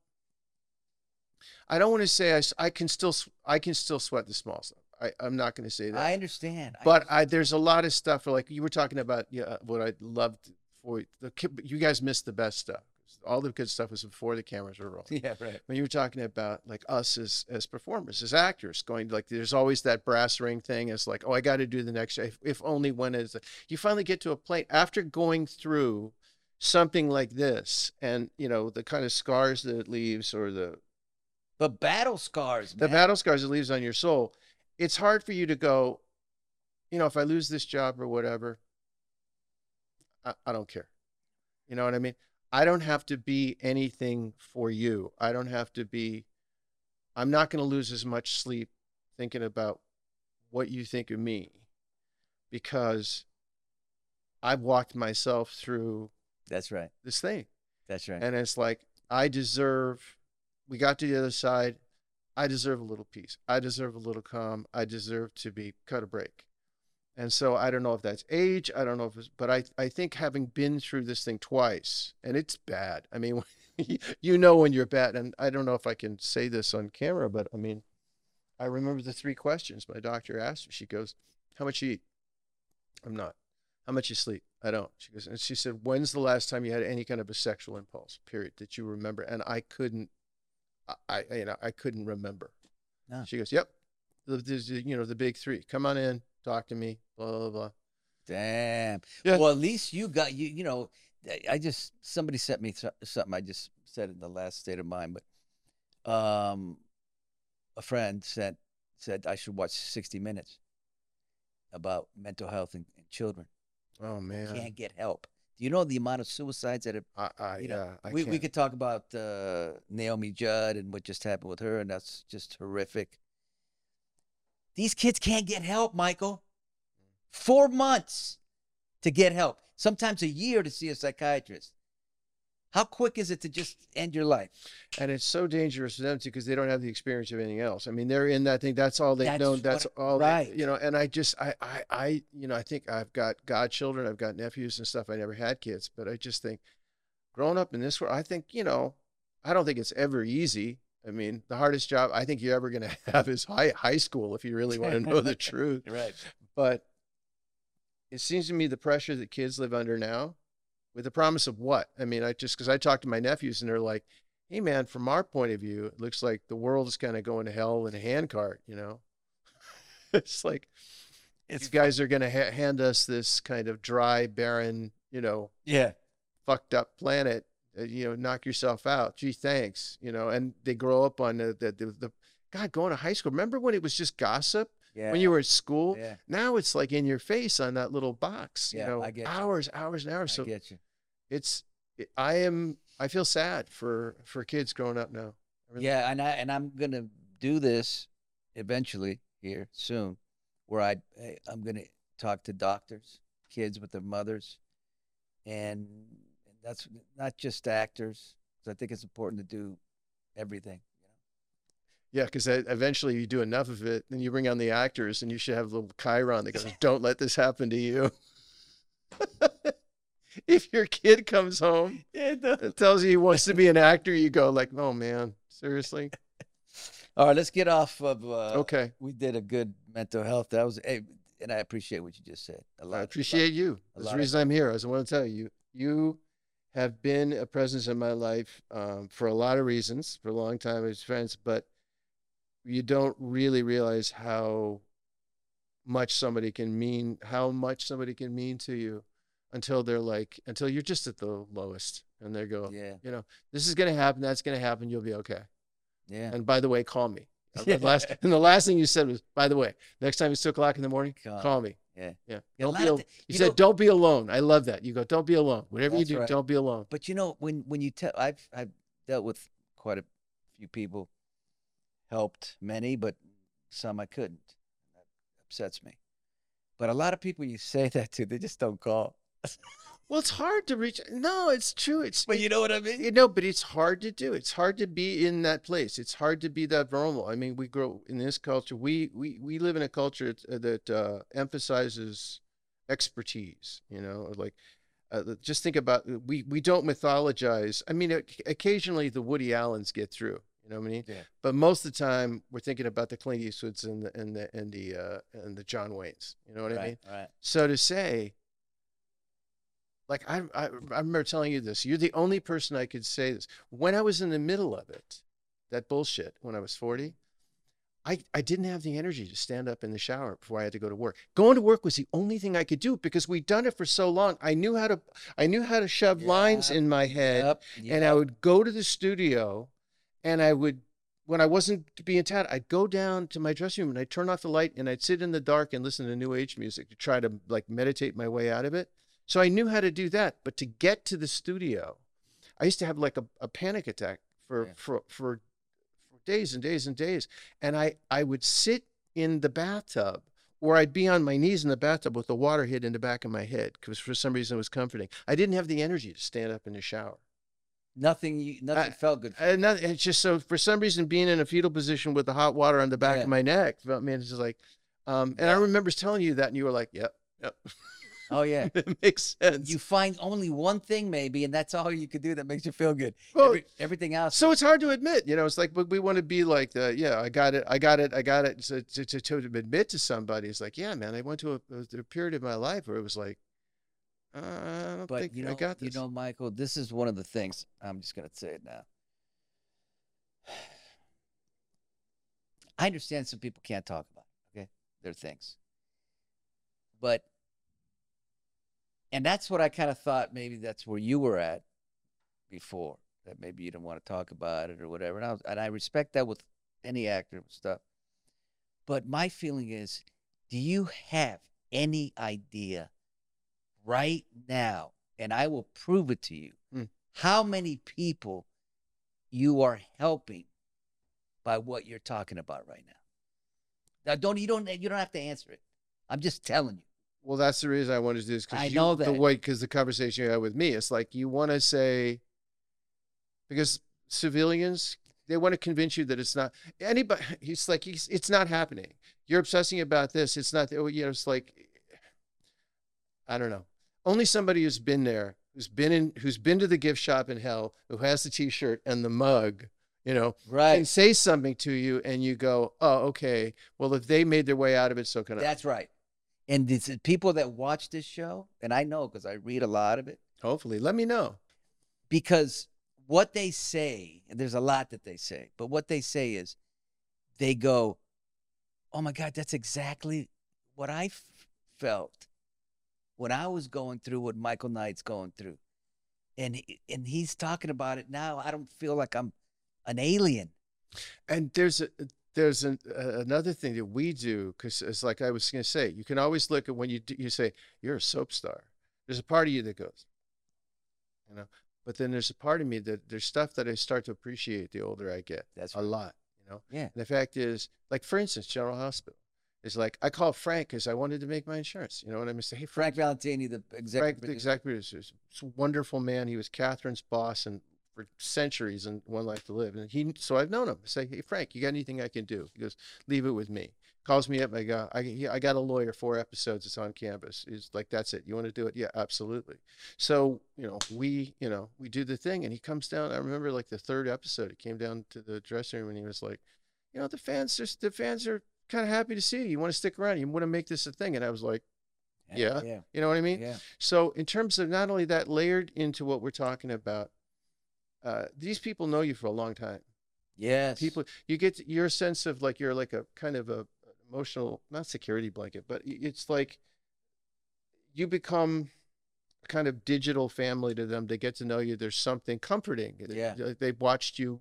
I don't want to say I, I can still I can still sweat the small stuff. I, I'm not going to say that. I understand. I but I there's a lot of stuff like you were talking about yeah uh, what I loved for the you guys missed the best stuff. All the good stuff was before the cameras were rolling yeah, right. when you were talking about like us as as performers as actors going like there's always that brass ring thing it's like oh i got to do the next if, if only when is you finally get to a point after going through something like this and you know the kind of scars that it leaves or the But battle scars, man. the man. battle scars it leaves on your soul it's hard for you to go you know if i lose this job or whatever i, I don't care you know what i mean i don't have to be anything for you i don't have to be i'm not going to lose as much sleep thinking about what you think of me because i've walked myself through That's right. this thing That's right. and it's like I deserve. We got to the other side. I deserve a little peace. I deserve a little calm. I deserve to be cut a break. And so I don't know if that's age. I don't know if it's, but I I think having been through this thing twice, and it's bad. I mean, you know when you're bad, and I don't know if I can say this on camera, but I mean, I remember the three questions my doctor asked me. She goes, "How much you eat?" I'm not. How much you sleep? I don't. She goes, and she said, "When's the last time you had any kind of a sexual impulse? Period that you remember?" And I couldn't. I, you know I couldn't remember. No. She goes, "Yep, the, the you know the big three. Come on in, talk to me. Blah blah blah." Damn. Yeah. Well, at least you got you. You know, I- just somebody sent me so- something. I just said in the last state of mind, but um, a friend said said I should watch 60 Minutes about mental health and, in children. Oh man, Can't get help. Do you know the amount of suicides that have I, I you know, yeah, I we, we could talk about uh, Naomi Judd and what just happened with her, and that's just horrific. These kids can't get help, Michael. Four months to get help, sometimes a year to see a psychiatrist. How quick is it to just end your life? and it's so dangerous for them too because they don't have the experience of anything else. I mean, they're in that thing. That's all they That's know. That's all, they- you know. And I just, I, I, I, you know, I think I've got godchildren, I've got nephews and stuff. I never had kids, but I just think, growing up in this world, I think, you know, I don't think it's ever easy. I mean, the hardest job I think you're ever going to have is high high school if you really want to know the truth. Right. But it seems to me the pressure that kids live under now, with the promise of what? I mean, I just because I talk to my nephews and they're like, "Hey, man, from our point of view, it looks like the world is kind of going to hell in a handcart." You know, it's like It's you guys are going to ha- hand us this kind of dry, barren, you know, yeah. fucked up planet. Uh, you know, knock yourself out. Gee, thanks. You know, and they grow up on the the, the, the God going to high school. Remember when it was just gossip Yeah. when you were at school? yeah. Now it's like in your face on that little box, you Yeah, know, I get you. hours, hours and I hours. So get you. it's, it, I am, I feel sad for, for kids growing up now. Really- Yeah, and I and I'm gonna do this eventually here soon, where I I- I'm gonna talk to doctors, kids with their mothers, and that's not just actors. 'cause I think it's important to do everything. You? Yeah. Cause eventually you do enough of it, then you bring on the actors and you should have a little Chiron that goes, don't let this happen to you. if your kid comes home Yeah. No. and tells you he wants to be an actor, you go like, oh man, seriously? All right, let's get off of. Uh, Okay. We did a good mental health. That was, hey, and I appreciate what you just said. A lot. I lot. appreciate you. a That's lot the of- reason I'm here. I just want to tell you, you have been a presence in my life um, for a lot of reasons, for a long time as friends, but you don't really realize how much somebody can mean, how much somebody can mean to you until they're like, until you're just at the lowest and they go, Yeah. you know, this is going to happen. That's going to happen. You'll be okay. Yeah. And by the way, call me. And Yeah. the last, and the last thing you said was, by the way, next time it's two o'clock in the morning, Call me. call me. Yeah. Yeah. Don't be al- you you said, know- "Don't be alone." I love that. You go, "Don't be alone." Whatever you do, right. don't be alone. But you know, when when you tell, I've I've dealt with quite a few people, helped many, but some I couldn't. That upsets me. But a lot of people you say that to, they just don't call. Well, it's hard to reach. No, it's true. It's But you know what I mean? you know, but it's hard to do. It's hard to be in that place. It's hard to be that vulnerable. I mean, we grow in this culture. We we we live in a culture that uh, emphasizes expertise. You know, like uh, just think about we we don't mythologize. I mean, occasionally the Woody Allens get through. You know what I mean? Yeah. But most of the time, we're thinking about the Clint Eastwoods and the and the and the uh, and the John Waynes. You know what I mean? right, right. So to say, like I, I, I remember telling you this, you're the only person I could say this. When I was in the middle of it, that bullshit, when I was 40, I, I didn't have the energy to stand up in the shower before I had to go to work. Going to work was the only thing I could do because we'd done it for so long. I knew how to, I knew how to shove lines in my head Yep, and I would go to the studio and I would when I wasn't being Tad, I'd go down to my dressing room and I'd turn off the light and I'd sit in the dark and listen to new age music to try to like meditate my way out of it. So I knew how to do that. But to get to the studio, I used to have like a, a panic attack for, Yeah. for for for days and days and days. And I I would sit in the bathtub or I'd be on my knees in the bathtub with the water hit in the back of my head because for some reason it was comforting. I didn't have the energy to stand up in the shower. Nothing. Nothing felt good. For And it's just so for some reason being in a fetal position with the hot water on the back Yeah. of my neck. I mean, it's just like, um, and I Yeah. remember telling you that, and you were like, "Yep, yep, oh yeah. it makes sense." You find only one thing maybe, and that's all you could do that makes you feel good. Well, Every, everything else. so it's hard to admit, you know. It's like, but we want to be like, the, yeah, I got it, I got it, I got it. So to, to, to admit to somebody, it's like, yeah, man, I went to a, a period of my life where it was like, uh, but you know, I got you know, Michael, this is one of the things. I'm just gonna say it now. I understand some people can't talk about it, okay, their things, but and that's what I kind of thought. Maybe that's where you were at before. That maybe you didn't want to talk about it or whatever. And I, was, and I respect that with any actor and stuff. But my feeling is, do you have any idea right now and I will prove it to you. Hmm. How many people you are helping by what you're talking about right now? Now, don't you don't you don't have to answer it. I'm just telling you. Well, that's the reason I wanted to do this I because know the that. way because the conversation you had with me, it's like you want to say because civilians they want to convince you that it's not anybody. He's like he's it's not happening. You're obsessing about this. It's not. oh, You know, it's like I don't know. Only somebody who's been there, who's been in, who's been to the gift shop in hell, who has the T-shirt and the mug, you know, can Right. say something to you, and you go, "Oh, okay. Well, if they made their way out of it, so can I." That's right. And it's the people that watch this show, and I know because I read a lot of it, Hopefully, let me know. because what they say, and there's a lot that they say, but what they say is they go, Oh my God, that's exactly what I f- felt when I was going through what Michael Knight's going through. And, he- and he's talking about it now. I don't feel like I'm an alien. And there's a there's an, uh, another thing that we do because it's like I was going to say, you can always look at when you do, you say you're a soap star. There's a part of you that goes, you know, but then there's a part of me that there's stuff that I start to appreciate the older I get. That's a right. lot, you know. Yeah. And the fact is, like for instance, General Hospital is like I called Frank because I wanted to make my insurance. You know what I mean? Say, hey, Frank Valentini, the Frank, executive the executive producer, is a wonderful man. He was Catherine's boss and for centuries and One Life to Live. And he, so I've known him. I say, hey Frank, you got anything I can do? He goes, leave it with me. Calls me up. I go, I, he- I got a lawyer. Four episodes. It's on Canvas. He's like, that's it. You want to do it? Yeah, absolutely. So you know, we, you know, we do the thing, and he comes down. I remember like the third episode. He came down to the dressing room and he was like, you know, the fans, just the fans are kind of happy to see you. You want to stick around. You want to make this a thing. And I was like, yeah. Yeah. you know what I mean? Yeah. So, in terms of not only that, layered into what we're talking about, uh, these people know you for a long time. Yes. People, you get your sense of like you're like a kind of a emotional, not security blanket, but it's like you become kind of digital family to them. They get to know you. There's something comforting. Yeah. They've watched you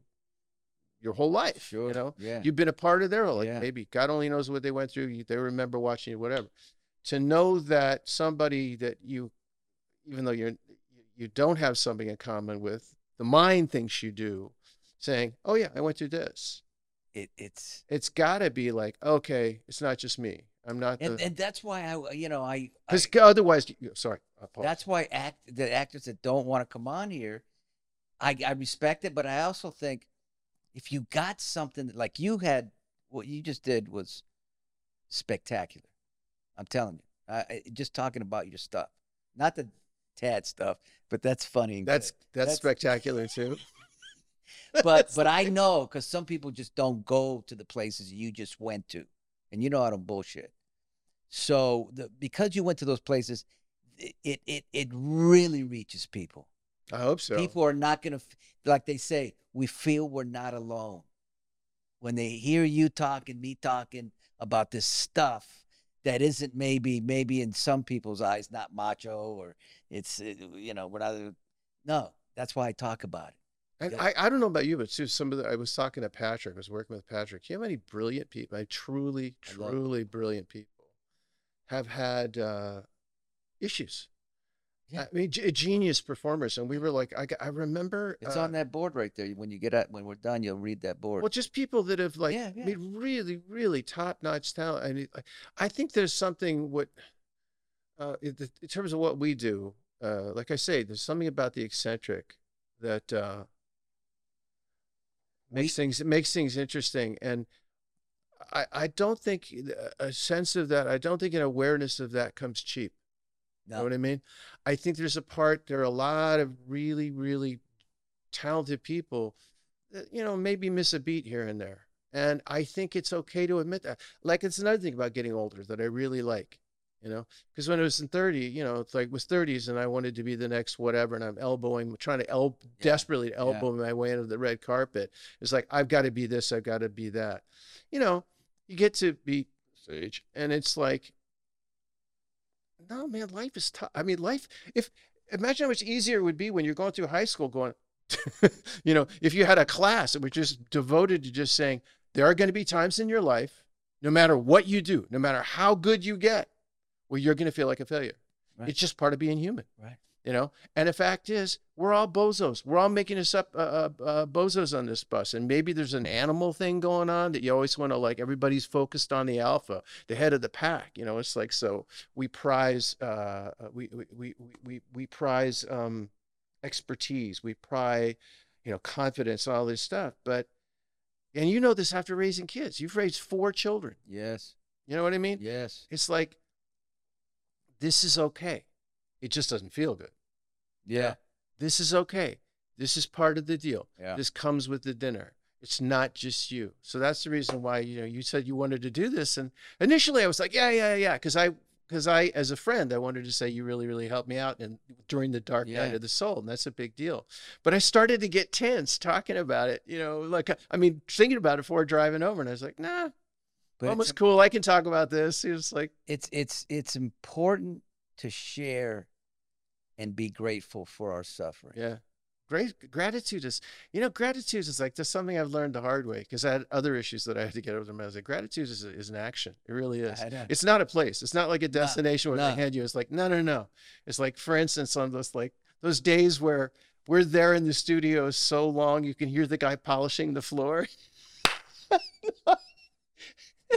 your whole life. Sure. You know, Yeah. you've been a part of their like Yeah. maybe god only knows what they went through they remember watching you whatever to know that somebody that you even though you're you don't have something in common with the mind thinks you do saying oh yeah i went through this it, it's it's got to be like okay it's not just me i'm not and, the and that's why I you know I, I because otherwise sorry that's why act the actors that don't want to come on here, I I respect it, but I also think if you got something that- like you had, what you just did was spectacular. I'm telling you, I, I- just talking about your stuff, not the Tad stuff, but that's funny. and that's, that's that's- spectacular too but but I know because some people just don't go to the places you just went to, and you know I don't bullshit. So the because you went to those places, it it, it really reaches people. I hope so People are not gonna like they say. We feel we're not alone when they hear you talking, me talking about this stuff that isn't maybe maybe in some people's eyes not macho or it's uh, you know we're not. No, that's why I talk about it. And I, I don't know about you, but too, some of the, I was talking to Patrick, I was working with Patrick. You have any brilliant people, I truly, I truly brilliant people have had uh, issues. Yeah. I mean, ge- genius performers. And we were like, I, I remember. It's uh, on that board right there. When you get at when we're done, you'll read that board. Well, just people that have like Yeah, yeah. made really, really top-notch talent. I mean, I- I think there's something what, uh, in, the, in terms of what we do. Uh, like I say, there's something about the eccentric that uh, makes things makes things interesting, and I I don't think a sense of that. I don't think an awareness of that comes cheap. You know what I mean? I think there's a part, there are a lot of really, really talented people that, you know, maybe miss a beat here and there. And I think it's okay to admit that. Like, it's another thing about getting older that I really like, you know, because when I was in 30, you know, it's like was 30s and I wanted to be the next whatever. And I'm elbowing, trying to el- Yeah, desperately elbow my way into the red carpet. It's like, I've got to be this, I've got to be that. You know, you get to be sage and it's like, no, man, life is tough. I mean, life, if imagine how much easier it would be when you're going through high school going, you know, if you had a class that was just devoted to just saying, there are going to be times in your life, no matter what you do, no matter how good you get, where you're going to feel like a failure. Right. It's just part of being human. right. You know. And the fact is, we're all bozos. We're all making us up uh, uh, uh, bozos on this bus. And maybe there's an animal thing going on that you always want to like. Everybody's focused on the alpha, the head of the pack. You know, it's like so we prize uh, uh, we, we we we we prize um, expertise. We prize you know confidence all this stuff. But and you know this after raising kids. You've raised four children. Yes. You know what I mean? Yes. It's like this is okay. It just doesn't feel good. Yeah. This is okay. This is part of the deal. Yeah. This comes with the dinner. It's not just you. So that's the reason why you know you said you wanted to do this. And initially I was like, yeah, yeah, yeah, because I because I as a friend I wanted to say you really really helped me out and during the dark night of the soul and that's a big deal. But I started to get tense talking about it. You know, like uh, I mean thinking about it before driving over, and I was like, nah, But almost it's, cool. I can talk about this. It was like, it's it's it's important to share and be grateful for our suffering. yeah. Great gratitude is, you know, gratitude is like just something I've learned the hard way because I had other issues that I had to get over. them. I was like, gratitude is, is an action. It really is. It's not a place. It's not like a destination where they no. hand you. It's like, no, no, no. It's like, for instance, on those like those days where we're there in the studio so long you can hear the guy polishing the floor.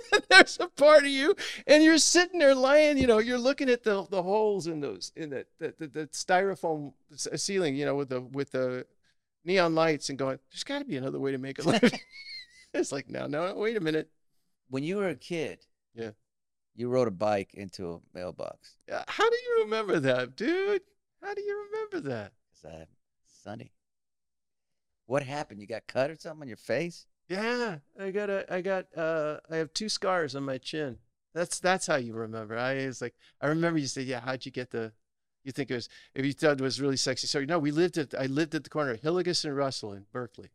There's a part of you, and you're sitting there lying. You know, you're looking at the the holes in those in the the, the, the styrofoam ceiling. You know, with the with the neon lights, and going, "There's got to be another way to make a living." it's like, no, no, wait a minute. When you were a kid, Yeah. you rode a bike into a mailbox. Uh, How do you remember that, dude? How do you remember that? Cause I Sunny. What happened? You got cut or something on your face? Yeah, I got a, I got, uh, I have two scars on my chin. That's that's how you remember. I was like, I remember you said, yeah, how'd you get the? You think it was if you thought it was really sexy. So no, we lived at, I lived at the corner of Hillegass and Russell in Berkeley.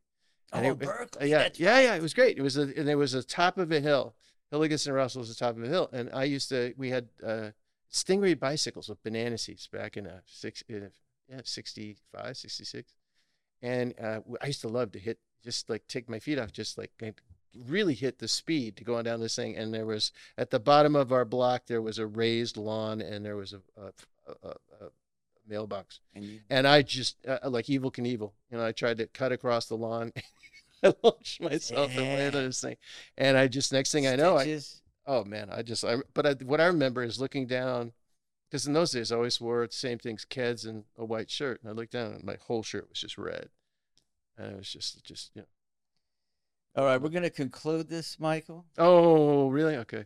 And Oh, it- Berkeley. yeah, that's yeah, yeah. It was great. It was a, and it was a top of a hill. Hillegass and Russell was the top of a hill, and I used to. We had uh, Stingray bicycles with banana seats back in uh, six, uh, yeah, 65, 66. and uh, I used to love to hit, just like take my feet off, just like really hit the speed to go on down this thing. And there was at the bottom of our block there was a raised lawn, and there was a, a, a, a, mailbox And you, and I just uh, like Evel Knievel, You know, I tried to cut across the lawn. I launched myself and landed on this thing, and I just next thing I know, I stitches? oh man, I just I but I, what I remember is looking down because in those days I always wore the same things, Keds and a white shirt, and I looked down and my whole shirt was just red, Uh, and it was just just yeah. All right, we're gonna conclude this, Michael, Oh really? Okay,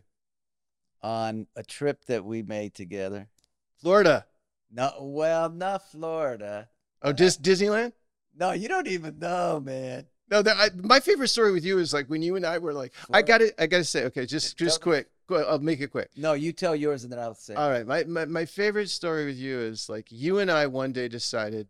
on a trip that we made together. Florida. No, well, not Florida. Oh, Dis- Disneyland. No, you don't even know, man. No, that, I, my favorite story with you is like when you and I were like, I got to I got to say, okay, just just quick, I'll make it quick. No, you tell yours and then I'll say. All right. My, my my favorite story with you is like you and I one day decided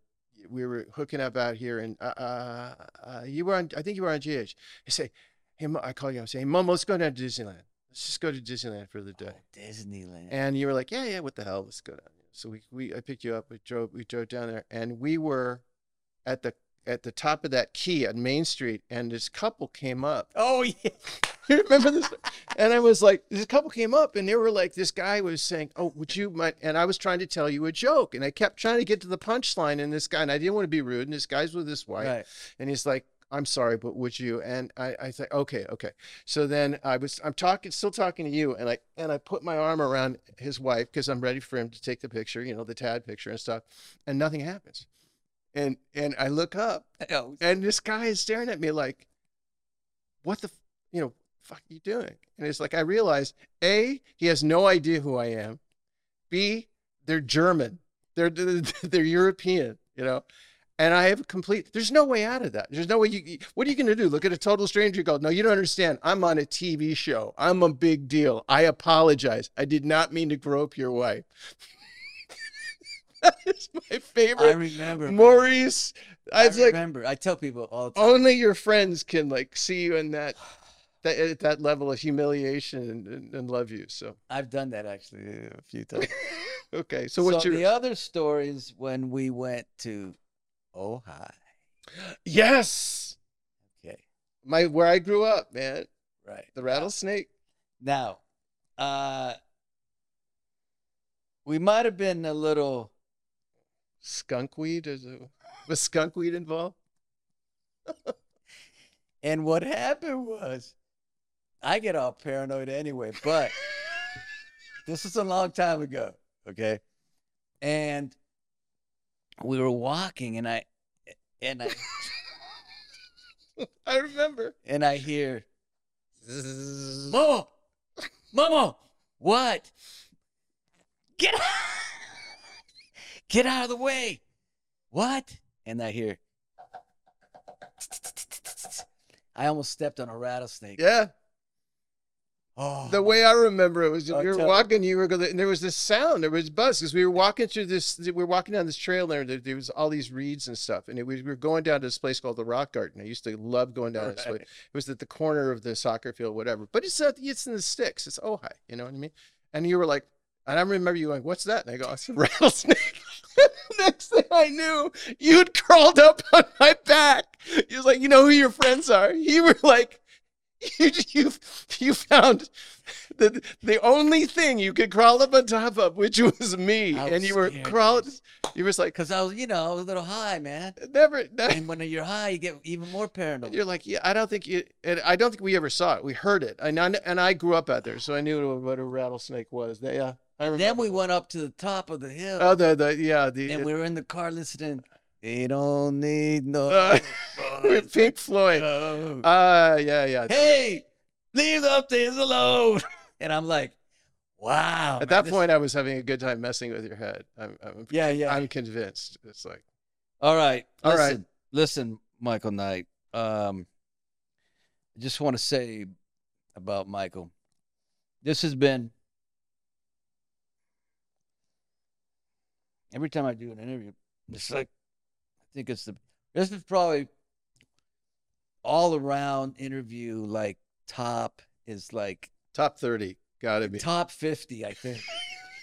we were hooking up out here and uh, uh, uh you were on I think you were on GH. I say, hey, Mo, I call you. I say, hey, Mom, let's go down to Disneyland. Let's just go to Disneyland for the day. Oh, Disneyland. And you were like, yeah, yeah, what the hell? Let's go down. So we, we I picked you up. We drove we drove down there, and we were at the at the top of that key on Main Street, and this couple came up. oh yeah. You remember this? And I was like, this couple came up and they were like, this guy was saying, Oh, would you mind? And I was trying to tell you a joke. And I kept trying to get to the punchline. And this guy, and I didn't want to be rude. And this guy's with his wife. Right. And he's like, I'm sorry, but would you? And I, I said, okay, okay. So then I was, I'm talking, still talking to you. And I, and I put my arm around his wife because I'm ready for him to take the picture, you know, the Tad picture and stuff. And nothing happens. And, and I look up Oh, and this guy is staring at me like, what the, f- you know, fuck you doing? And it's like, I realized A, he has no idea who I am. B, they're German. They're, they're, European, you know? And I have a complete, there's no way out of that. There's no way you, what are you going to do? Look at a total stranger and go, no, you don't understand. I'm on a TV show. I'm a big deal. I apologize. I did not mean to grope your wife. that is my favorite. I remember. Maurice, I I was like, remember. I tell people all the time. only your friends can like see you in that that at that level of humiliation and, and, love you. So I've done that actually a few times. okay, so what's your the other story is when we went to Ojai. yes Okay, my where I grew up, man, right. the rattlesnake. Now, uh, we might have been a little skunkweed? Is it, was skunkweed involved? And what happened was, I get all paranoid anyway, but this is a long time ago, okay? And we were walking, and I, and I, I remember. and I hear, Mama, Mama, what? Get out, get out of the way. What? And I hear, I almost stepped on a rattlesnake. Yeah, Oh, the way I remember it was you I'll were walking, you were going, and there was this sound, there was buzz because we were walking through this, we were walking down this trail there. There, there was all these reeds and stuff, and it, we were going down to this place called the Rock Garden. I used to love going down this place. It was at the corner of the soccer field, whatever. But it's it's in the sticks. It's Ojai, you know what I mean? And you were like, and I remember you going, "What's that?" And I go, oh, "It's a rattlesnake." Next thing I knew, you'd crawled up on my back. You was like, "You know who your friends are?" You were like, "You you you found the the only thing you could crawl up on top of, which was me, I and you were crawling." You was like, Because I was, you know, I was a little high, man. "Never." never And when you're high, you get even more paranoid. You're like, yeah, I don't think you, and I don't think we ever saw it. We heard it, and I, and I grew up out there, so I knew what a rattlesnake was. Yeah, uh, I remember. Then we went up to the top of the hill, oh, the, the, yeah, the, and we were in the car listening. You don't need no. Uh, with Pink Floyd. Ah, yeah, yeah. hey, leave the upstairs alone. And I'm like, wow. At man, that this- point, I was having a good time messing with your head. I'm, I'm, yeah, yeah. I'm convinced. It's like, All right. All listen, right. Listen, Michael Knight. Um, I just want to say about Michael. This has been every time I do an interview, it's like think it's the this is probably all around interview like top is like top 30. Gotta be. top fifty, I think.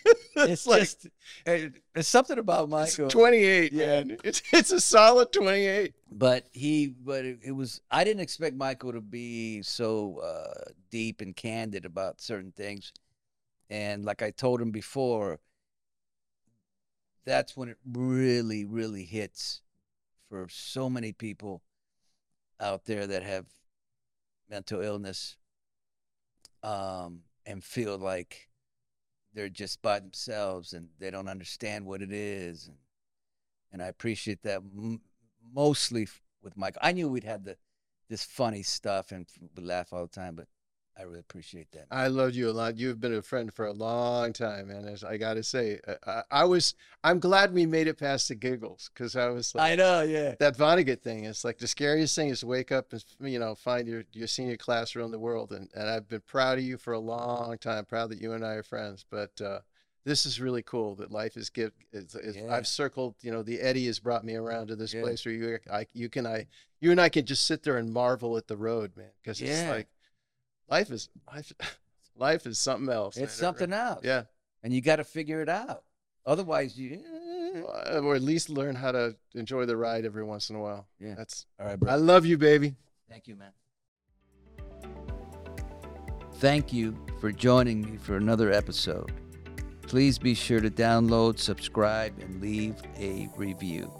it's like just it, it's something about it's Michael. 28, Yeah. It's, it's a solid 28. but he but it, it was i didn't expect michael to be so uh deep and candid about certain things and like i told him before that's when it really really hits for so many people out there that have mental illness um and feel like they're just by themselves and they don't understand what it is and and I appreciate that mostly with Mike. I knew we'd have the this funny stuff and we laugh all the time, but I really appreciate that. I loved you a lot. You've been a friend for a long time, man. As I got to say, I, I, I was. I'm glad we made it past the giggles because I was like, I know, yeah. that Vonnegut thing. It's like the scariest thing is to wake up and you know find your your senior class around the world, and and I've been proud of you for a long time. Proud that you and I are friends, but. uh this is really cool that life is give. Is, is, Yeah. I've circled, you know, the Eddie has brought me around to this Yeah. place where you, I, you can, I, you and I can just sit there and marvel at the road, man, because it's Yeah. like, life is life, life is something else. It's It something else. Yeah, And you got to figure it out. Otherwise, you. Uh, or at least learn how to enjoy the ride every once in a while. Yeah. That's. All right, bro. I love you, baby. Thank you, man. Thank you for joining me for another episode. Please be sure to download, subscribe, and leave a review.